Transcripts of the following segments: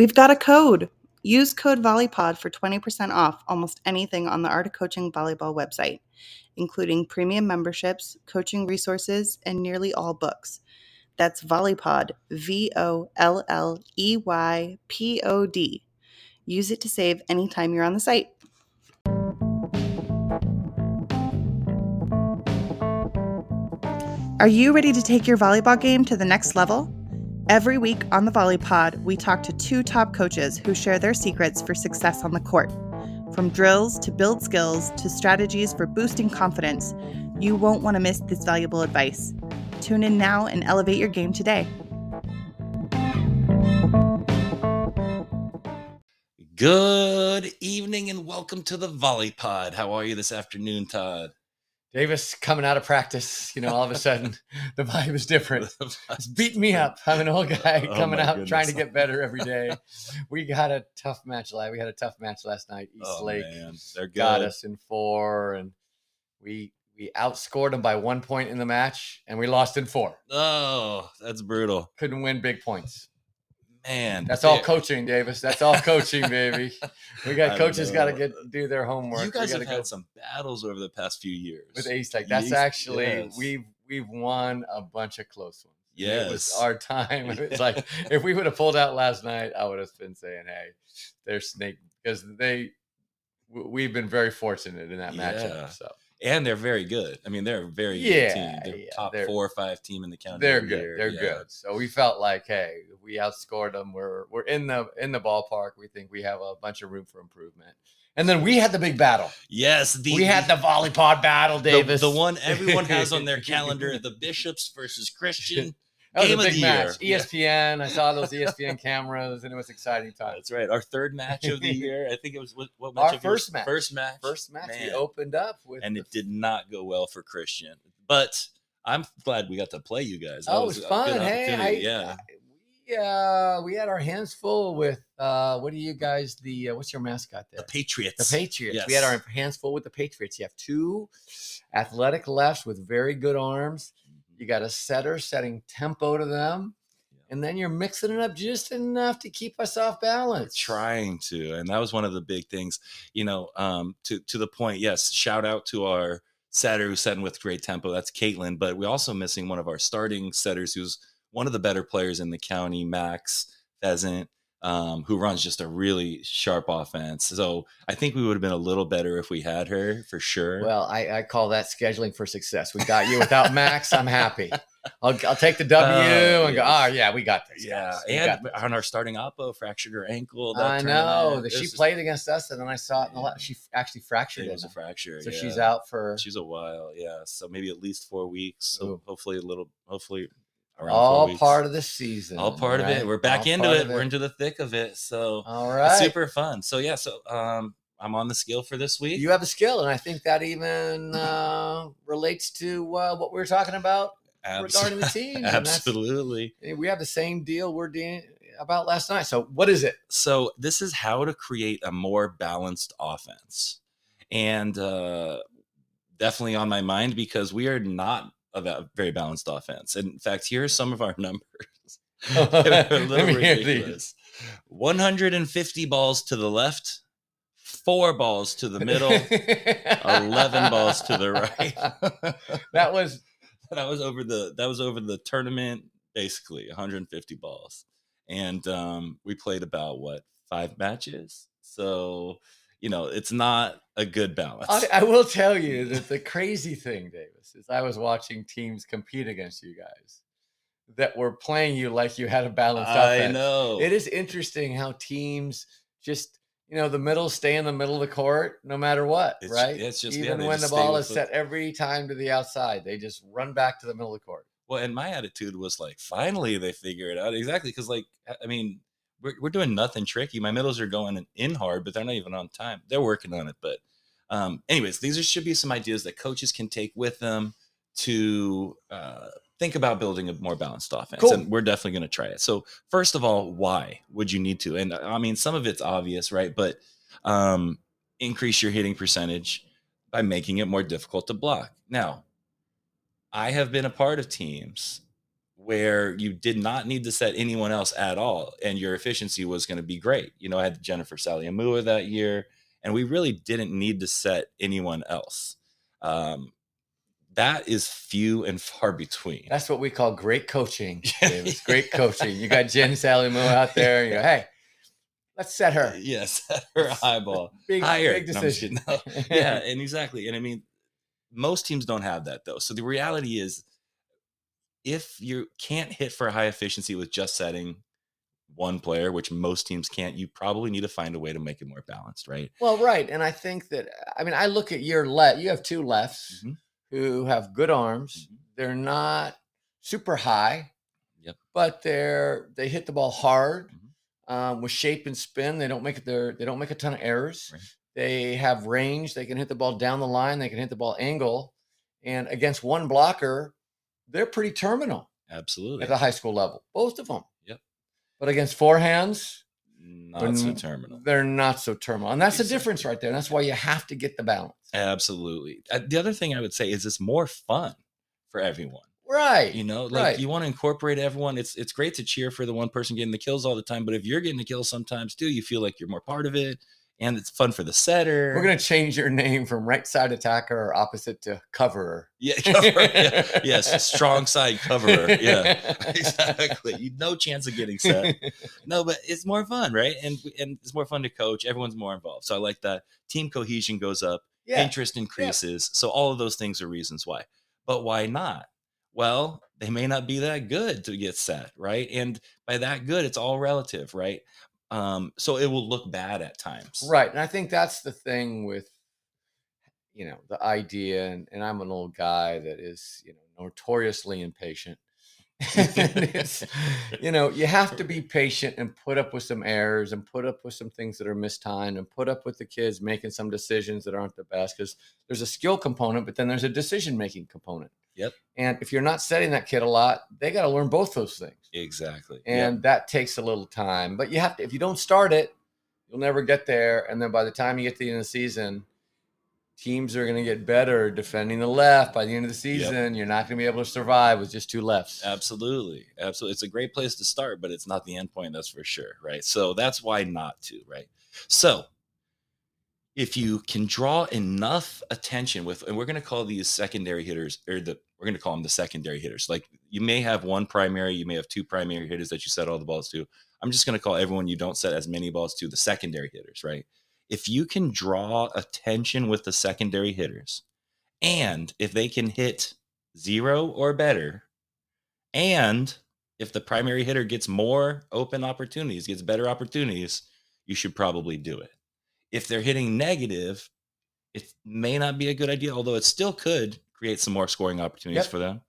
We've got a code. Use code VOLLEYPOD for 20% off almost anything on the Art of Coaching Volleyball website, including premium memberships, coaching resources, and nearly all books. That's VolleyPod, V O L L E Y P O D. Use it to save anytime you're on the site. Are you ready to take your volleyball game to the next level? Every week on the Volley Pod, we talk to two top coaches who share their secrets for success on the court. From drills to build skills to strategies for boosting confidence, you won't want to miss this valuable advice. Tune in now and elevate your game today. Good evening and welcome to the Volley Pod. How are you this afternoon, Todd? Davis coming out of practice, you know, all of a sudden the vibe is different. It's beating me up. I'm an old guy Oh, coming my out trying to get better every day. We got a tough match last. We had a tough match last night. East Oh, Lake man. They're good. got us in four, and we we outscored them by one point in the match, and we lost in four. Oh, that's brutal. Couldn't win big points. Man. That's all coaching, Davis. That's all coaching, baby. We got coaches got to get do their homework. You guys have go had some battles over the past few years. with Ace Lake. That's actually yes. we've we've won a bunch of close ones. Yes. It was our time. It's like if we would have pulled out last night, I would have been saying, "Hey, they're snake," because they we've been very fortunate in that Yeah. matchup. So and they're very good. I mean, they're a very Yeah, good team. They're yeah, top they're- four or five team in the county. they're good. year. They're Yeah. good. So we felt like, hey, we outscored them. We're we're in the in the ballpark. We think we have a bunch of room for improvement. And then we had the big battle. Yes, the we had the volley pod battle, the, Davis. the one everyone has on their calendar, the Bishops versus Christian. That was game a of big match. year. ESPN. I saw those ESPN cameras, and it was exciting times. That's right. Our third match of the year. I think it was what, what Our match of first match. First match. First match, we opened up with, and the it did not go well for Christian. But I'm glad we got to play you guys. That Oh, it was a fun. Hey, I, yeah. we uh we had our hands full with uh what do you guys the uh, what's your mascot there? The Patriots. The Patriots. We had our hands full with the Patriots. You have two athletic lefts with very good arms. You got a setter setting tempo to them. And then you're mixing it up just enough to keep us off balance. trying to and that was one of the big things you know um to to the point yes shout out to our setter who's setting with great tempo that's caitlin but we're also missing one of our starting setters who's one of the better players in the county max pheasant um, who runs just a really sharp offense so i think we would have been a little better if we had her for sure Well, I, I call that scheduling for success. We got you without Max. I'm happy. I'll, I'll take the W Oh, and go, yes. oh, yeah, we got this. yeah guys. And on our starting oppo fractured her ankle I know that she just- played against us, and then I saw it in the Yeah. last. She actually fractured it it, was a fracture so yeah. she's out for She's a while, yeah. So maybe at least four weeks. So Ooh. hopefully a little, hopefully around all part of the season. all part of it. We're back All into part it. We're into the thick of it. So all right. super fun. So yeah, so um, I'm on the skill for this week. You have a skill, and I think that even uh, relates to uh, what we were talking about Abs- regarding the team. Absolutely. we have the same deal we're dealing about last night. So, what is it? So this is how to create a more balanced offense, and uh, definitely on my mind because we are not a very balanced offense. In fact, here are some of our numbers. A Let me hear ridiculous. 150 balls to the left, four balls to the middle, 11 balls to the right. that was that was over the that was over the tournament basically 150 balls. And um we played about what, 5 matches. So, you know, it's not a good balance. I, I will tell you that the crazy thing, Davis, is I was watching teams compete against you guys that were playing you like you had a balanced I offense. know. It is interesting how teams just you know the middle stay in the middle of the court no matter what, It's- right? it's just- even they when the ball is set every time to the outside, they just run back to the middle of the court. Well, and my attitude was like, finally they figure it out. Exactly. Cause like, I- I mean, we're, we're doing nothing tricky. My middles are going in hard, but they're not even on time. They're working on it. But, um, anyways, these are, should be some ideas that coaches can take with them to, uh, think about building a more balanced offense. Cool. And we're definitely going to try it. So first of all, why would you need to? And I mean, some of it's obvious, right? But, um, increase your hitting percentage by making it more difficult to block. Now, I have been a part of teams where you did not need to set anyone else at all and your efficiency was going to be great. You know, I had Jennifer Saliamua that year and we really didn't need to set anyone else. Um, that is few and far between. That's what we call great coaching. Davis. Great coaching. You got Jen Saliamua out there. And you go, hey, let's set her. Yes, set her a high ball. Big, Higher. big No, decision. kidding. No. yeah, and exactly. And I mean, most teams don't have that though. So the reality is, if you can't hit for a high efficiency with just setting one player, which most teams can't, you probably need to find a way to make it more balanced, right? Well, right. And I think that, I mean, I look at your left, you have two lefts Mhm. who have good arms. Mhm. They're not super high, Yep. but they're, they hit the ball hard Mhm. um, with shape and spin. They don't make their, they don't make a ton of errors. Right. They have range. They can hit the ball down the line. They can hit the ball angle. And against one blocker, they're pretty terminal Absolutely. at the high school level, both of them. Yep. But against forehands, Not so terminal. they're not so terminal. And that's the difference right there. And that's why you have to get the balance. Absolutely. Uh, the other thing I would say is it's more fun for everyone. Right. You know, like Right. you want to incorporate everyone. It's it's great to cheer for the one person getting the kills all the time, but if you're getting the kills sometimes too, you feel like you're more part of it, and it's fun for the setter. We're going to change your name from right side attacker or opposite to coverer. yeah, cover, yeah, yes, strong side coverer. Yeah, exactly. You no chance of getting set. No, but it's more fun, right? And and it's more fun to coach. Everyone's more involved, so I like that. Team cohesion goes up. yeah. interest increases. So all of those things are reasons why. But why not? Well, they may not be that good to get set, right? And by that good, it's all relative, right? Um, so it will look bad at times. Right. And I think that's the thing with, you know, the idea. And, and I'm an old guy that is, you know, notoriously impatient. You know, you have to be patient and put up with some errors and put up with some things that are mistimed and put up with the kids making some decisions that aren't the best because there's a skill component, but then there's a decision making component. Yep. And if you're not setting that kid a lot, they got to learn both those things. Exactly. And that takes a little time. But you have to, if you don't start it, you'll never get there. And then by the time you get to the end of the season, teams are going to get better defending the left. By the end of the season, you're not going to be able to survive with just two lefts. Absolutely. Absolutely. It's a great place to start, but it's not the end point, that's for sure. Right. So that's why not to, right? So if you can draw enough attention with, and we're going to call these secondary hitters, or the, we're going to call them the secondary hitters. Like you may have one primary, you may have two primary hitters that you set all the balls to. I'm just going to call everyone you don't set as many balls to the secondary hitters, right? If you can draw attention with the secondary hitters, and if they can hit zero or better, and if the primary hitter gets more open opportunities, gets better opportunities, you should probably do it. If they're hitting negative, it may not be a good idea, although it still could create some more scoring opportunities Yep. for them.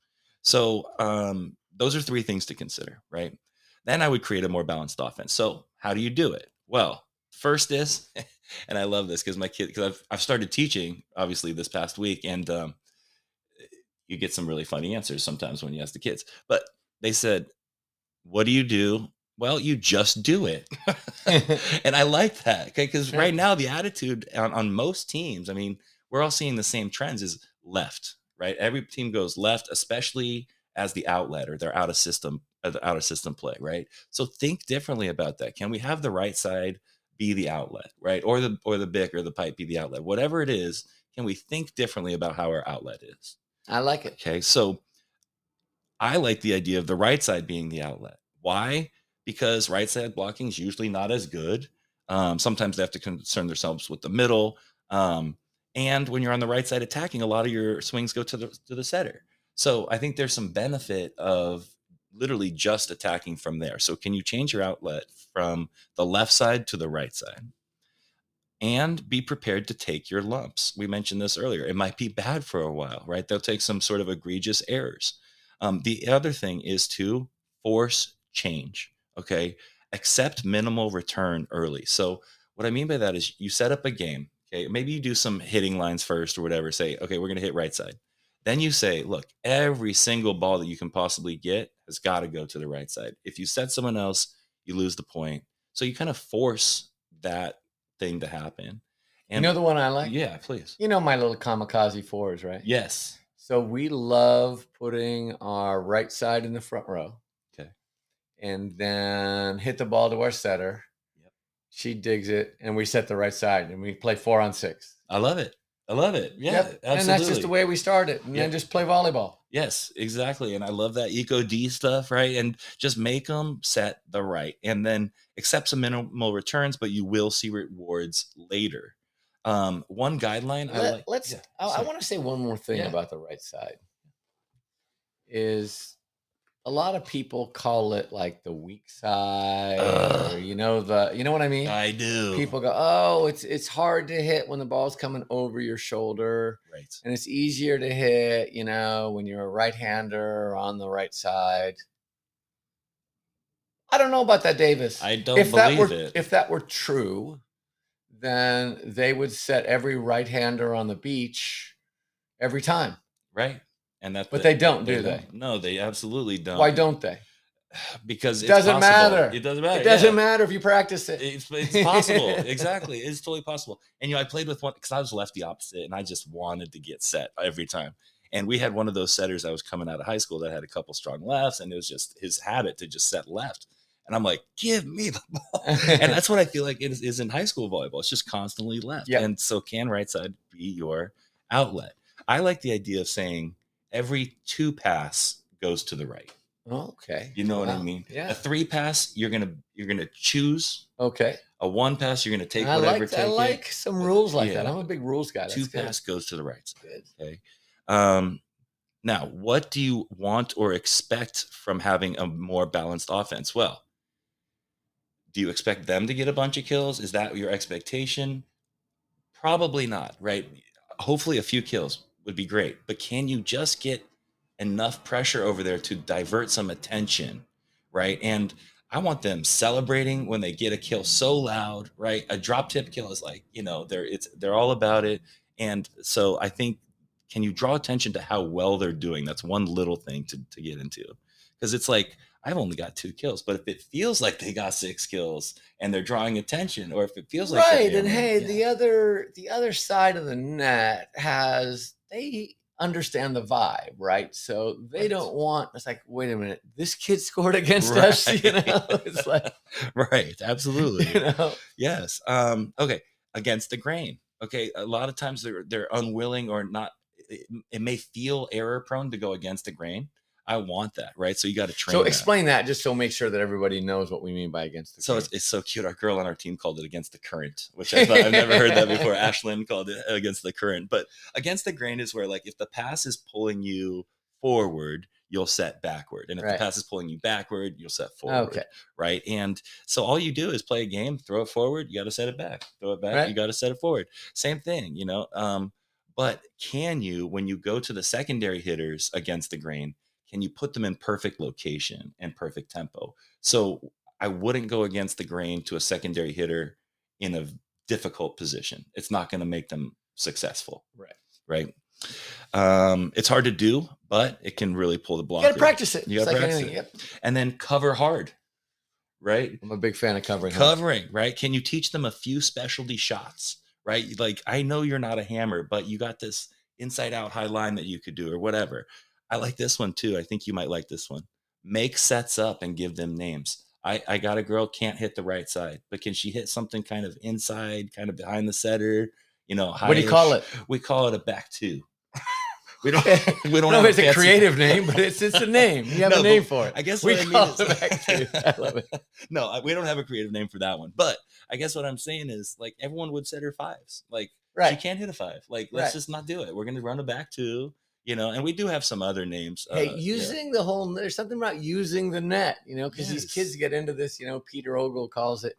So, um, those are three things to consider, right? Then I would create a more balanced offense. So, how do you do it? Well, first is, and I love this because my kid, because I've, I've started teaching obviously this past week, and um, you get some really funny answers sometimes when you ask the kids. But they said, What do you do? Well, you just do it. and I like that. Because Yeah. right now, the attitude on, on most teams, I mean, we're all seeing the same trends is left, right? Every team goes left, especially as the outlet or they're out of system, uh, out of system play, right? So think differently about that. Can we have the right side be the outlet, right? Or the or the bick or the pipe be the outlet? Whatever it is, can we think differently about how our outlet is? I like it. Okay, so I like the idea of the right side being the outlet. Why? Because right side blocking is usually not as good. Um, sometimes they have to concern themselves with the middle. Um, and when you're on the right side attacking, a lot of your swings go to the to the setter. So I think there's some benefit of literally just attacking from there. So can you change your outlet from the left side to the right side? and be prepared to take your lumps. We mentioned this earlier. It might be bad for a while, right? They'll take some sort of egregious errors. Um, the other thing is to force change. Okay. Accept minimal return early. So, what I mean by that is you set up a game. Okay. Maybe you do some hitting lines first or whatever. Say, okay, we're going to hit right side. Then you say, look, every single ball that you can possibly get has got to go to the right side. If you set someone else, you lose the point. So, you kind of force that thing to happen. And you know the one I like? yeah, please. You know my little kamikaze fours, right? Yes. So we love putting our right side in the front row. Okay. And then hit the ball to our setter. Yep. She digs it, and we set the right side, and we play four on six. I love it. I love it. Yeah, Yep. absolutely. And that's just the way we started. And Yeah. then just play volleyball. Yes, exactly. And I love that Eco D stuff, right? And just make them set the right and then accept some minimal returns, but you will see rewards later. Um, one guideline I Let, like. us yeah, I, I want to say one more thing Yeah. about the right side. Is a lot of people call it like the weak side, or you know the you know what I mean. I do. people go, oh, it's it's hard to hit when the ball's coming over your shoulder, right. and it's easier to hit, you know, when you're a right-hander or on the right side. I don't know about that, Davis. I don't if that believe were it. if that were true, then they would set every right-hander on the beach every time. right. And that, But they don't, do they? don't. No, they absolutely don't. Why don't they? Because It doesn't possible. matter. It doesn't matter. It doesn't yeah. matter if you practice it. It's, it's possible. exactly. It's totally possible. And you know, I played with one because I was lefty opposite and I just wanted to get set every time. And we had one of those setters that was coming out of high school that had a couple strong lefts, and it was just his habit to just set left. And I'm like, give me the ball. and that's what I feel like it is, is in high school volleyball. It's just constantly left. Yep. And so can right side be your outlet? I like the idea of saying every two pass goes to the right. Oh, okay. You know what I mean? Yeah. A three pass, you're gonna you're gonna choose. Okay. A one pass, you're gonna take I whatever. like take I it. like some rules like that. I'm a big rules guy. That's two good. pass goes to the right side. Good. Okay. Um, now, what do you want or expect from having a more balanced offense? Well, do you expect them to get a bunch of kills? Is that your expectation? Probably not, right? Hopefully, a few kills would be great, but can you just get enough pressure over there to divert some attention, right? And I want them celebrating when they get a kill so loud, right? A drop tip kill is like, you know, they're it's they're all about it. And so I think can you draw attention to how well they're doing? That's one little thing to, to get into. Because it's like, I've only got two kills, but if it feels like they got six kills and they're drawing attention, or if it feels like right. And hey, yeah. the other the other side of the net has they understand the vibe, right? So they Right. don't want it's like, wait a minute, this kid scored against us, you know? Right. It's like right, absolutely. you know. Yes. Um, okay. Against the grain. Okay. A lot of times they're they're unwilling or not. It, it may feel error prone to go against the grain. I want that, right? So you got to train. So explain that just so make sure that everybody knows what we mean by against the So grain. it's, it's so cute. Our girl on our team called it against the current, which I thought, I've never heard that before. Ashlyn called it against the current, but against the grain is where like if the pass is pulling you forward, you'll set backward, and if Right. the pass is pulling you backward, you'll set forward. Okay. right? And so all you do is play a game, throw it forward, you got to set it back, throw it back, Right. you got to set it forward. Same thing, you know. Um, but can you, when you go to the secondary hitters against the grain, can you put them in perfect location and perfect tempo? So I wouldn't go against the grain to a secondary hitter in a difficult position. It's not going to make them successful, Right. right? Um, it's hard to do, but it can really pull the block. You gotta practice it. You gotta practice anything. it. Yep. and then cover hard, right? I'm a big fan of covering. hard. covering right can you teach them a few specialty shots right like i know you're not a hammer but you got this inside out high line that you could do or whatever i like this one too i think you might like this one make sets up and give them names i i got a girl can't hit the right side but can she hit something kind of inside kind of behind the setter you know What do you call it? we call it a back two we don't we don't no, have it's a fancy- creative name, but it's it's a name. You have No, a name for it. I guess we what I mean call is- it back to. I love it. no, I- we don't have a creative name for that one. But I guess what I'm saying is like everyone would set her fives. Like right. she can't hit a five. Like let's Right. just not do it. We're gonna run a back two, you know, and we do have some other names. Hey, uh, yeah. using the whole there's something about using the net, you know, because these kids get into this, you know, Peter Ogle calls it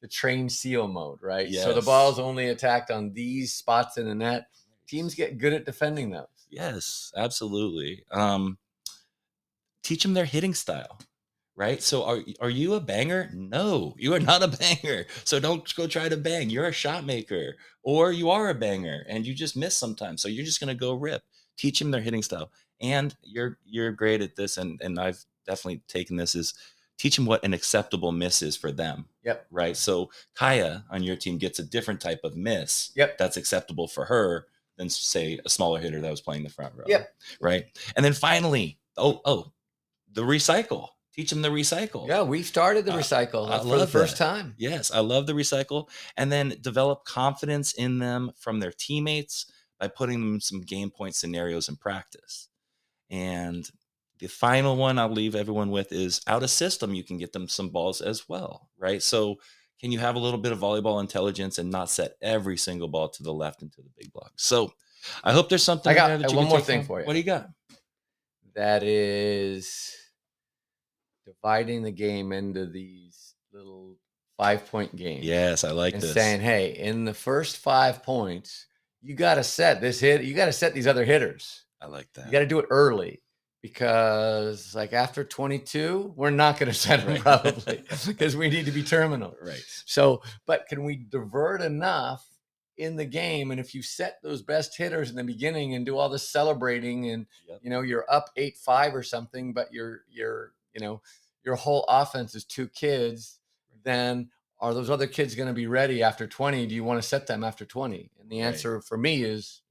the train seal mode, right? So the Yes. ball's only attacked on these spots in the net. Teams get good at defending those. Yes, absolutely. Um, teach them their hitting style, right? So are are you a banger? No, you are not a banger. So don't go try to bang. You're a shot maker, or you are a banger and you just miss sometimes. So you're just gonna go rip. Teach them their hitting style, and you're you're great at this. And and I've definitely taken this is teach them what an acceptable miss is for them. Yep. Right. So Kaya on your team gets a different type of miss Yep. that's acceptable for her than say a smaller hitter that was playing the front row. Yep. Right. And then finally, oh oh, the recycle. Teach them the recycle. Yeah, we started the Uh, recycle I for the first that. time. Yes, I love the recycle. And then develop confidence in them from their teammates by putting them some game point scenarios in practice. And the final one I'll leave everyone with is out of system, you can get them some balls as well, right? So can you have a little bit of volleyball intelligence and not set every single ball to the left into the big block? So I hope there's something I got- there that you one more thing home. for you. What do you got? That is dividing the game into these little five point games. Yes, I like and this. saying, hey, in the first five points, you got to set this hit. You got to set these other hitters. I like that. You got to do it early because, like, after 22, we're not going to set them Right. probably because we need to be terminal. right. So, but can we divert enough in the game? And if you set those best hitters in the beginning and do all the celebrating and Yep. you know you're up eight five or something, but you're you're you know your whole offense is two kids, then are those other kids going to be ready after 20? Do you want to set them after 20? And the Right. answer for me is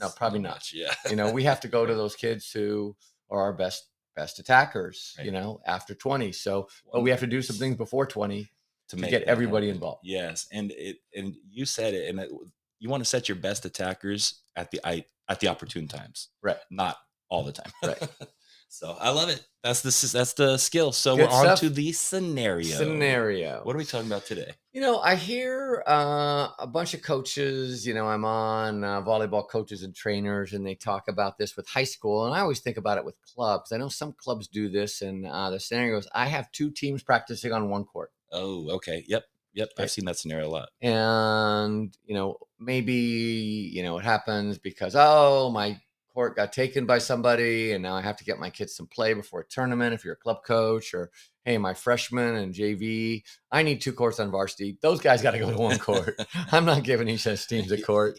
no, probably not. Yeah. You know, we have to go to those kids who are our best best attackers. You know, after 20. So, but we have to do some things before 20 to make get everybody happen. involved. Yes, and it and you said it, and it, you want to set your best attackers at the I at the opportune times, Right. Not all the time, Right. so I love it. That's the that's the skill. So Good we're on stuff. to the scenario. Scenario. What are we talking about today? You know, I hear uh, a bunch of coaches. You know, I'm on uh, volleyball coaches and trainers, and they talk about this with high school. And I always think about it with clubs. I know some clubs do this, and uh, the scenario is I have two teams practicing on one court. Oh, okay. Yep, yep. I've seen that scenario a lot. and you know maybe you know it happens because oh my court got taken by somebody and now i have to get my kids some play before a tournament if you're a club coach or hey my freshman and jv i need two courts on varsity. Those guys got to go to one court. I'm not giving each of those teams a court.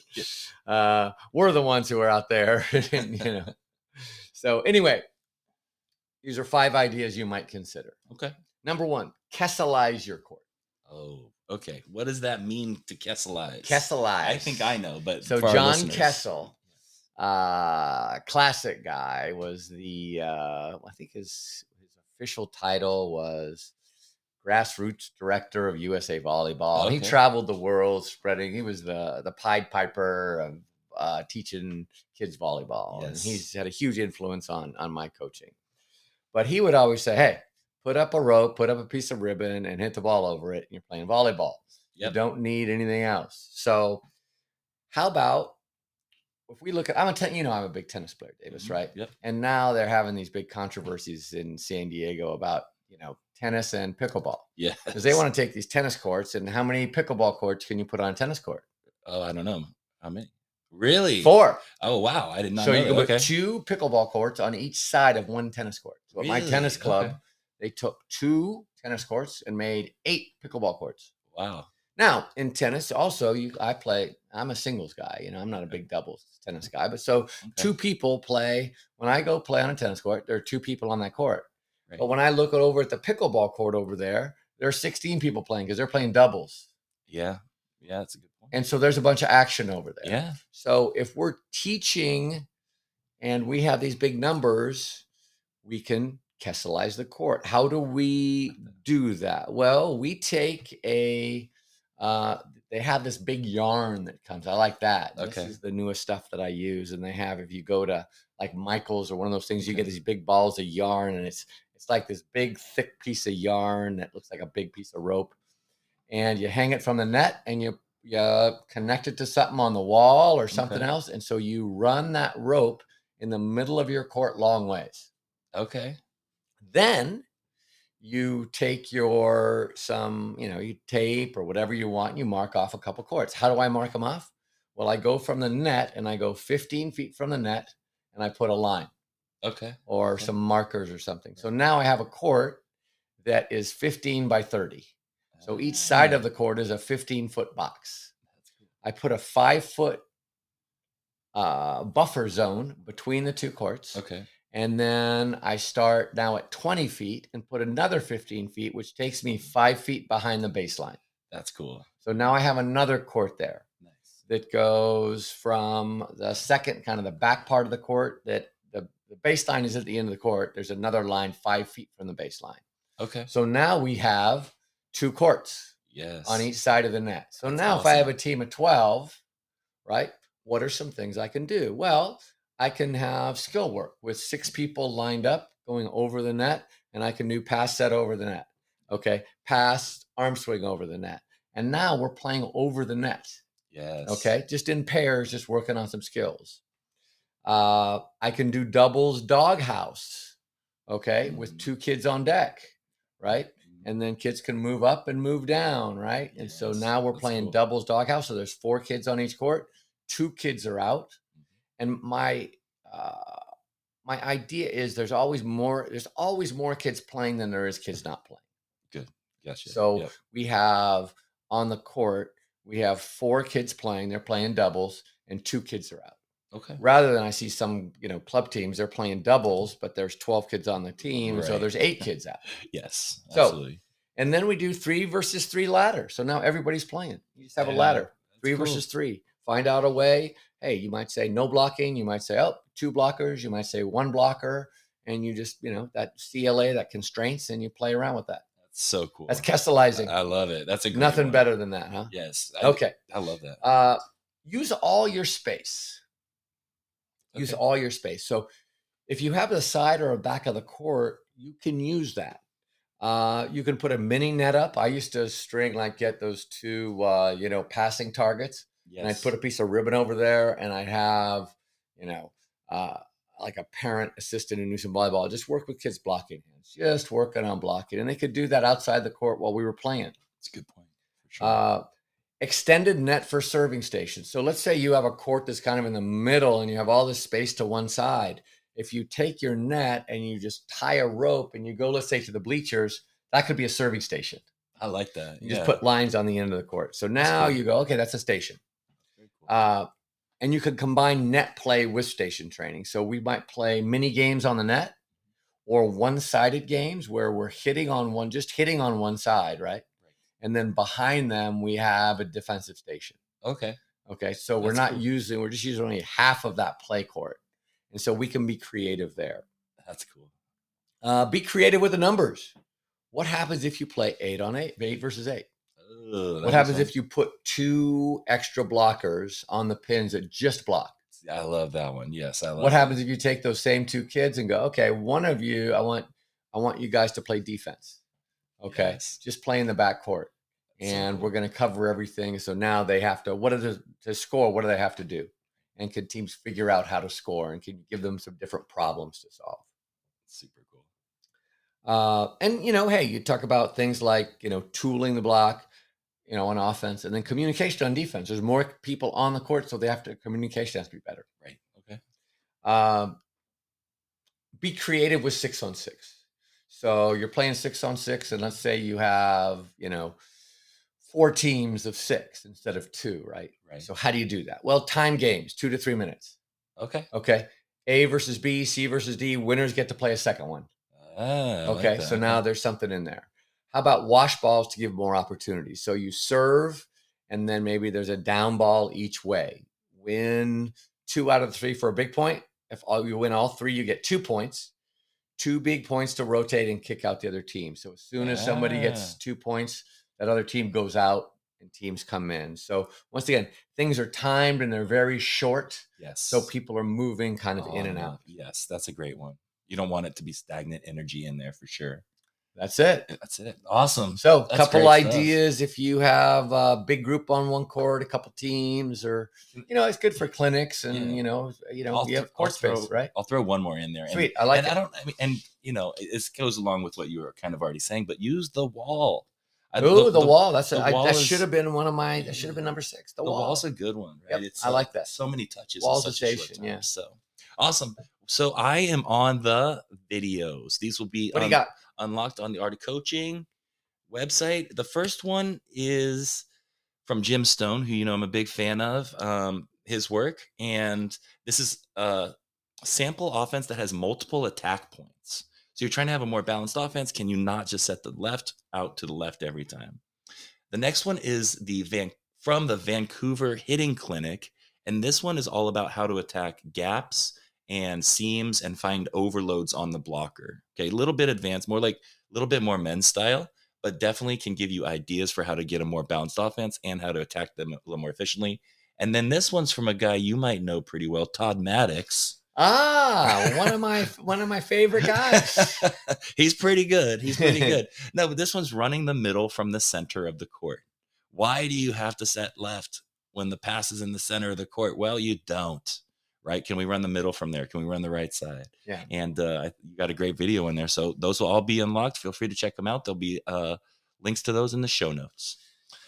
Uh, we're the ones who are out there and, you know. So anyway these are five ideas you might consider. Okay. number one kesselize your court. Oh, okay. What does that mean to Kesselize? kesselize. I think I know, but So John listeners- Kessel, uh, classic guy, was the uh, I think his his official title was grassroots director of USA Volleyball. He traveled the world spreading. He was the the Pied Piper of uh, teaching kids volleyball, and he's had a huge influence on on my coaching. But he would always say, "Hey, put up a rope, put up a piece of ribbon, and hit the ball over it. And you're playing volleyball. You don't need anything else. So, how about if we look at? I'm a ten, you know I'm a big tennis player, Davis, Mhm. right? Yep. And now they're having these big controversies in San Diego about you know tennis and pickleball Yeah. because they want to take these tennis courts and how many pickleball courts can you put on a tennis court? Oh, I don't know. How many? Really? Four. Oh, wow. I did not so know you can put Okay. two pickleball courts on each side of one tennis court. So at my tennis club, Okay. they took two tennis courts and made eight pickleball courts. Wow. Now in tennis, also you I play. I'm a singles guy. You know, I'm not a big doubles tennis guy, but so Okay. two people play. When I go play on a tennis court, there are two people on that court. Right. But when I look over at the pickleball court over there, there are 16 people playing because they're playing doubles, Yeah. Yeah, that's a good point. and so there's a bunch of action over there. Yeah. So if we're teaching and we have these big numbers, we can Kesselize the court. How do we do that? Well, we take a uh they have this big yarn that comes. I like that. Okay. This is the newest stuff that I use. And they have, if you go to like Michael's or one of those things, you get these big balls of yarn and it's it's like this big thick piece of yarn that looks like a big piece of rope. And you hang it from the net and you you connect it to something on the wall or something Okay. else. And so you run that rope in the middle of your court long ways. Okay. Then you take your some, you know, you tape or whatever you want, and you mark off a couple courts. How do I mark them off? Well, I go from the net and I go 15 feet from the net and I put a line Okay. or Okay. some markers or something. So now I have a court that is 15 by 30. So each side Ah, of the court is a 15 foot box. I put a five foot uh, buffer zone between the two courts. Okay. And then I start now at 20 feet and put another 15 feet, which takes me five feet behind the baseline. That's cool. So now I have another court there Nice. that goes from the second kind of the back part of the court that the, the baseline is at the end of the court. There's another line five feet from the baseline. Okay. So now we have two courts Yes. on each side of the net. So That's now if I have a team of 12, right, what are some things I can do? Well, I can have skill work with six people lined up going over the net, and I can do pass set over the net. Okay. Pass, arm swing over the net. And now we're playing over the net. Yes. Okay. Just in pairs, just working on some skills. Uh, I can do doubles doghouse. Okay. With Mm. two kids on deck. Right and then kids can move up and move down, right? And so now we're that's playing cool. doubles doghouse. So there's four kids on each court, two kids are out, Mm-hmm. And my uh, my idea is there's always more there's always more kids playing than there is kids not playing. Good. Gotcha. So Yep. we have on the court we have four kids playing. They're playing doubles, and two kids are out. Okay. Rather than I see some you know club teams they're playing doubles, but there's 12 kids on the team, so there's eight kids out. Yes. So, Absolutely. And then we do three versus three ladder. So now everybody's playing. You just have a ladder, three cool. versus three. Find out a way. Hey, you might say no blocking. You might say, oh, two blockers. You might say one blocker. And you just, you know, that CLA, that constraints, and you play around with that. That's so cool. That's Kesselizing. I love it. That's a Nothing one. better than that, huh? Yes. I, Okay. I love that. Uh, use all your space. Use all your space. So if you have a side or a back of the court, you can use that. Uh, you can put a mini net up. I used to string like get those two, uh, you know, passing targets, Yes. and I'd put a piece of ribbon over there, and I'd have, you know, uh, like a parent assistant who knew some volleyball, just work with kids blocking hands, just working on blocking, and they could do that outside the court while we were playing. That's a good point. For sure. Uh, extended net for serving stations. So let's say you have a court that's kind of in the middle and you have all this space to one side. If you take your net and you just tie a rope and you go, let's say, to the bleachers, that could be a serving station. I like that. You yeah. just put lines on the end of the court. So now cool. you go, okay, that's a station. Uh, and you could combine net play with station training. So we might play mini games on the net or one sided games where we're hitting on one, just hitting on one side, right? right? And then behind them, we have a defensive station. okay. Okay. So we're not cool. using, we're just using only half of that play court. And so we can be creative there. That's cool. Uh, be creative with the numbers. What happens if you play eight on eight, eight versus eight? Ugh, What happens if you put two extra blockers on the pins that just block? I love that one. Yes, I love. What that. happens if you take those same two kids and go, okay, one of you, I want, I want you guys to play defense. Okay, Yes. just play in the back court, and we're going to cover everything. So now they have to. What are the to score? What do they have to do? And can teams figure out how to score? And can you give them some different problems to solve? super cool. Uh, and you know, hey, you talk about things like you know tooling the block, you know, on offense, and then communication on defense. There's more people on the court, so they have to communication has to be better. Right. Okay. Um, be creative with six on six. So you're playing six on six, and let's say you have you know four teams of six instead of two, right? Right. So how do you do that? Well, time games, two to three minutes. Okay. Okay. A versus B, C versus D. Winners get to play a second one. Ah, I like Okay, so now there's something in there. How about wash balls to give more opportunities? So you serve, and then maybe there's a down ball each way. Win two out of three for a big point. If all you win all three, you get two points. Two big points to rotate and kick out the other team. So as soon as somebody gets Ah. two points, that other team goes out and teams come in. So once again, things are timed and they're very short. yes. So people are moving kind of in Oh, and out. Yes, that's a great one. You don't want it to be stagnant energy in there for sure. That's it. That's it. Awesome. So, a couple great stuff. ideas if you have a big group on one court, a couple teams, or you know, it's good for clinics and Yeah. you know, you know, I'll you th- have court I'll throw- space, right? I'll throw one more in there. and- Sweet, I like and it. I don't. I mean, and you know, this goes along with what you were kind of already saying, but use the wall. I- Ooh, the, wall. That's a, the I, wall that is- should have been one of my. That should have been number six. The, The, wall. wall's a good one, right? Yep, I like that. So many touches. Wall's in a a station, yeah. So awesome. So I am on the videos. These will be what do you got? Unlocked on the Art of Coaching website. The first one is from Jim Stone, who you know I'm a big fan of, um, his work, and this is a sample offense that has multiple attack points. So you're trying to have a more balanced offense. Can you not just set the left out to the left every time? The next one is the Van from the Vancouver Hitting Clinic. And this one is all about how to attack gaps and seams and find overloads on the blocker. Okay, a little bit advanced, more like a little bit more men's style, but definitely can give you ideas for how to get a more balanced offense and how to attack them a little more efficiently. And then this one's from a guy you might know pretty well, Todd Maddox. Ah, one of my one of my favorite guys. He's pretty good. He's pretty good. No, but this one's running the middle from the center of the court. Why do you have to set left when the pass is in the center of the court? Well, you don't. Right? Can we run the middle from there? Can we run the right side? Yeah. And uh, you got a great video in there, so those will all be unlocked. Feel free to check them out. There'll be uh, links to those in the show notes.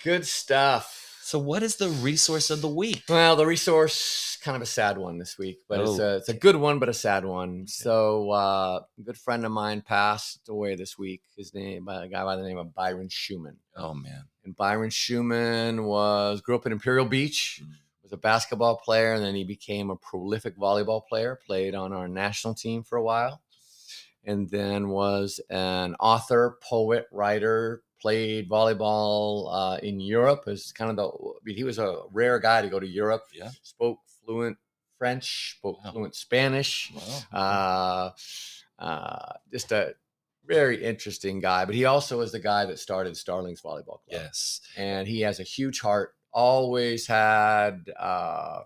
Good stuff. So, what is the resource of the week? Well, the resource kind of a sad one this week, but it's a it's a good one, but a sad one. So, uh, a good friend of mine passed away this week. His name, a guy by the name of Byron Shewman. Oh man, And Byron Shewman was grew up in Imperial Beach, Mm. Was a basketball player, and then he became a prolific volleyball player. Played on our national team for a while, and then was an author, poet, writer. Played volleyball uh, in Europe. As kind of the I mean, he was a rare guy to go to Europe. Yeah. spoke fluent French, spoke Wow. fluent Spanish wow. uh, uh, just a very interesting guy. But he also is the guy that started Starlings Volleyball Club. yes, And he has a huge heart, always had uh,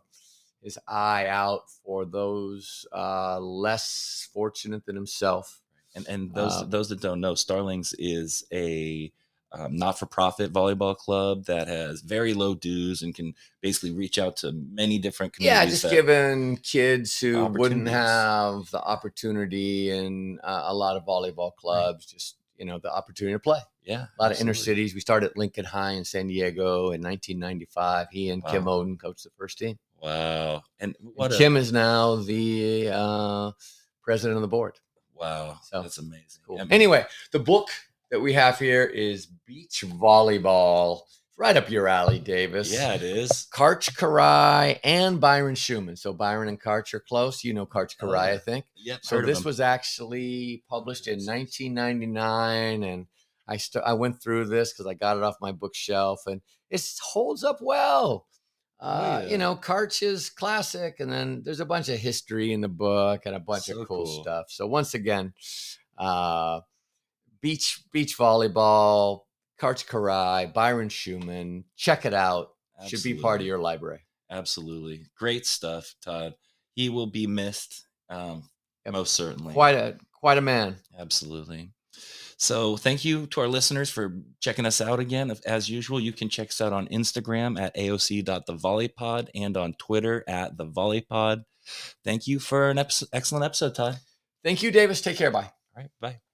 his eye out for those uh, less fortunate than himself. and and those Um, those that don't know, Starlings is a um, not-for-profit volleyball club that has very low dues and can basically reach out to many different communities. Yeah, just giving kids who wouldn't have the opportunity in uh, a lot of volleyball clubs, just you know, the opportunity to play. yeah, a lot of inner cities. We started at Lincoln High in San Diego in 1995. He and Kim Wow. Oden coached the first team. Wow, and And what a, Kim is now the uh, president of the board. wow, So, that's amazing. Cool. Anyway, the book that we have here is Beach Volleyball. Right up your alley, Davis. yeah, it is. Karch Kiraly and Byron Shewman. So Byron and Karch are close. You know Karch Oh, Kiraly. I think. Yep. So this was actually published in 1999, and I st- I went through this because I got it off my bookshelf, and it holds up well. Uh, Oh, yeah. You know, Karch is classic, and then there's a bunch of history in the book and a bunch So of cool, cool. stuff. So once again, uh, beach beach volleyball, Karch Kiraly, Byron Shewman, check it out. Should be part of your library. Absolutely. Great stuff, Todd. He will be missed. Um, Yep. most certainly. Quite a quite a man. Absolutely. So thank you to our listeners for checking us out again. As usual, you can check us out on Instagram at aoc.thevolleypod and on Twitter at the volleypod. Thank you for an episode, excellent episode, Todd. Thank you, Davis. Take care. Bye. All right, bye.